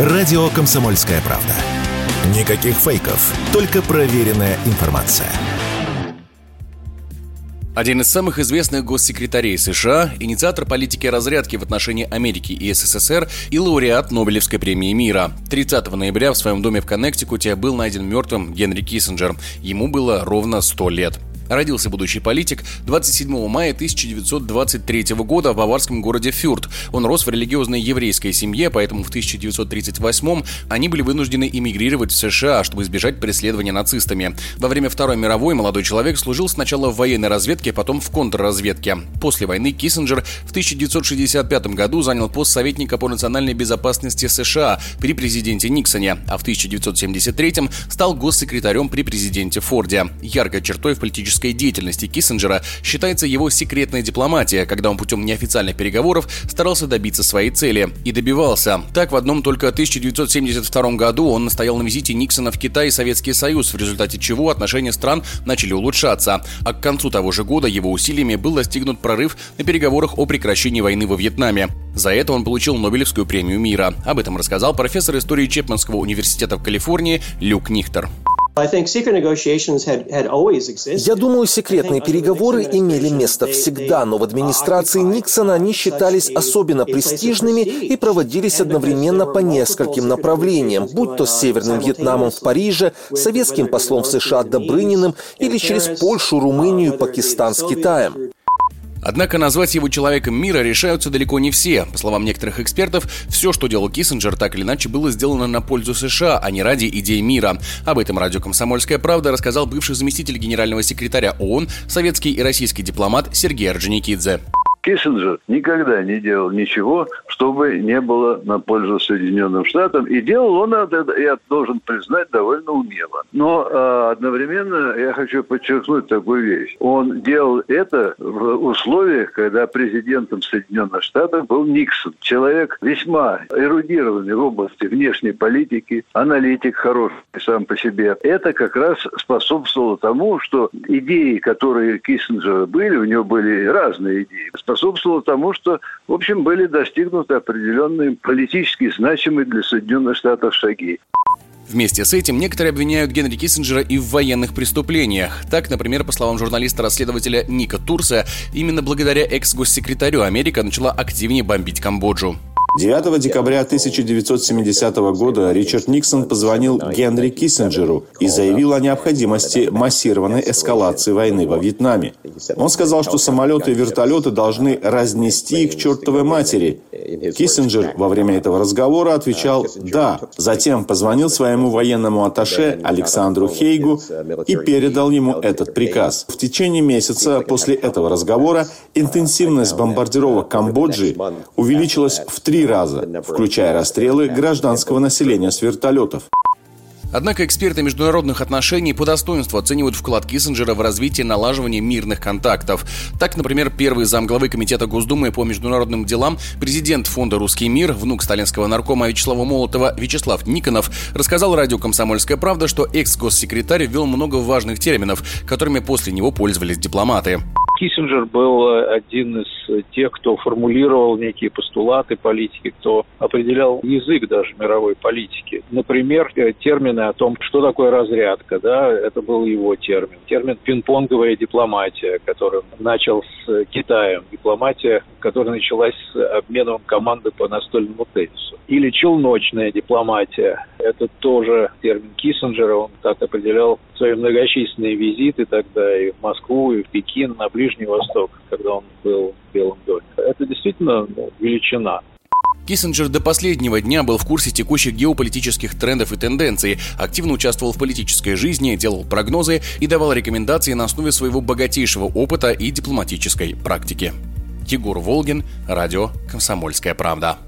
Радио «Комсомольская правда». Никаких фейков, только проверенная информация. Один из самых известных госсекретарей США, инициатор политики разрядки в отношении Америки и СССР и лауреат Нобелевской премии мира. 30 ноября в своем доме в Коннектикуте был найден мертвым Генри Киссинджер. Ему было ровно 100 лет. Родился будущий политик 27 мая 1923 года в баварском городе Фюрт. Он рос в религиозной еврейской семье, поэтому в 1938 они были вынуждены эмигрировать в США, чтобы избежать преследования нацистами. Во время Второй мировой молодой человек служил сначала в военной разведке, потом в контрразведке. После войны Киссинджер в 1965 году занял пост советника по национальной безопасности США при президенте Никсоне, а в 1973 стал госсекретарем при президенте Форде. Яркой чертой в политической политической деятельности Киссинджера считается его секретная дипломатия, когда он путем неофициальных переговоров старался добиться своей цели. И добивался. Так, в одном только 1972 году он настоял на визите Никсона в Китай и Советский Союз, в результате чего отношения стран начали улучшаться. А к концу того же года его усилиями был достигнут прорыв на переговорах о прекращении войны во Вьетнаме. За это он получил Нобелевскую премию мира. Об этом рассказал профессор истории Чепманского университета в Калифорнии Люк Нихтер. Я думаю, секретные переговоры имели место всегда, но в администрации Никсона они считались особенно престижными и проводились одновременно по нескольким направлениям, будь то с Северным Вьетнамом в Париже, советским послом в США Добрыниным или через Польшу, Румынию и Пакистан с Китаем. Однако назвать его человеком мира решаются далеко не все. По словам некоторых экспертов, все, что делал Киссинджер, так или иначе было сделано на пользу США, а не ради идей мира. Об этом радио «Комсомольская правда» рассказал бывший заместитель генерального секретаря ООН, советский и российский дипломат Сергей Орджоникидзе. Киссинджер никогда не делал ничего, чтобы не было на пользу Соединенным Штатам. И делал он это, я должен признать, довольно умело. Но э, одновременно я хочу подчеркнуть такую вещь. Он делал это в условиях, когда президентом Соединенных Штатов был Никсон. Человек весьма эрудированный в области внешней политики, аналитик хороший сам по себе. Это как раз способствовало тому, что идеи, которые Киссинджера были, у него были разные идеи, способствовало тому, что, в общем, были достигнуты определенные политически значимые для Соединенных Штатов шаги. Вместе с этим некоторые обвиняют Генри Киссинджера и в военных преступлениях. Так, например, по словам журналиста-расследователя Ника Турса, именно благодаря экс-госсекретарю Америка начала активнее бомбить Камбоджу. 9 декабря 1970 года Ричард Никсон позвонил Генри Киссинджеру и заявил о необходимости массированной эскалации войны во Вьетнаме. Он сказал, что самолеты и вертолеты должны разнести их чертовой матери. Киссинджер во время этого разговора отвечал «да». Затем позвонил своему военному атташе Александру Хейгу и передал ему этот приказ. В течение месяца после этого разговора интенсивность бомбардировок Камбоджи увеличилась в три три раза, включая расстрелы гражданского населения с вертолетов. Однако эксперты международных отношений по достоинству оценивают вклад Киссинджера в развитие налаживания мирных контактов. Так, например, первый замглавы Комитета Госдумы по международным делам, президент фонда «Русский мир», внук сталинского наркома Вячеслава Молотова Вячеслав Никонов, рассказал радио «Комсомольская правда», что экс-госсекретарь ввел много важных терминов, которыми после него пользовались дипломаты. Киссинджер был э, один из тех, кто формулировал некие постулаты политики, кто определял язык даже мировой политики. Например, э, термины о том, что такое разрядка, да, это был его термин. Термин пинг-понговая дипломатия, который начал с Китаем. Дипломатия, которая началась с обменом команды по настольному теннису. Или челночная дипломатия. Это тоже термин Киссинджера. Он так определял свои многочисленные визиты тогда и в Москву, и в Пекин, на Ближний Восток, когда он был в Белом доме. Это действительно ну, величина. Киссинджер до последнего дня был в курсе текущих геополитических трендов и тенденций, активно участвовал в политической жизни, делал прогнозы и давал рекомендации на основе своего богатейшего опыта и дипломатической практики. Егор Волгин, радио «Комсомольская правда».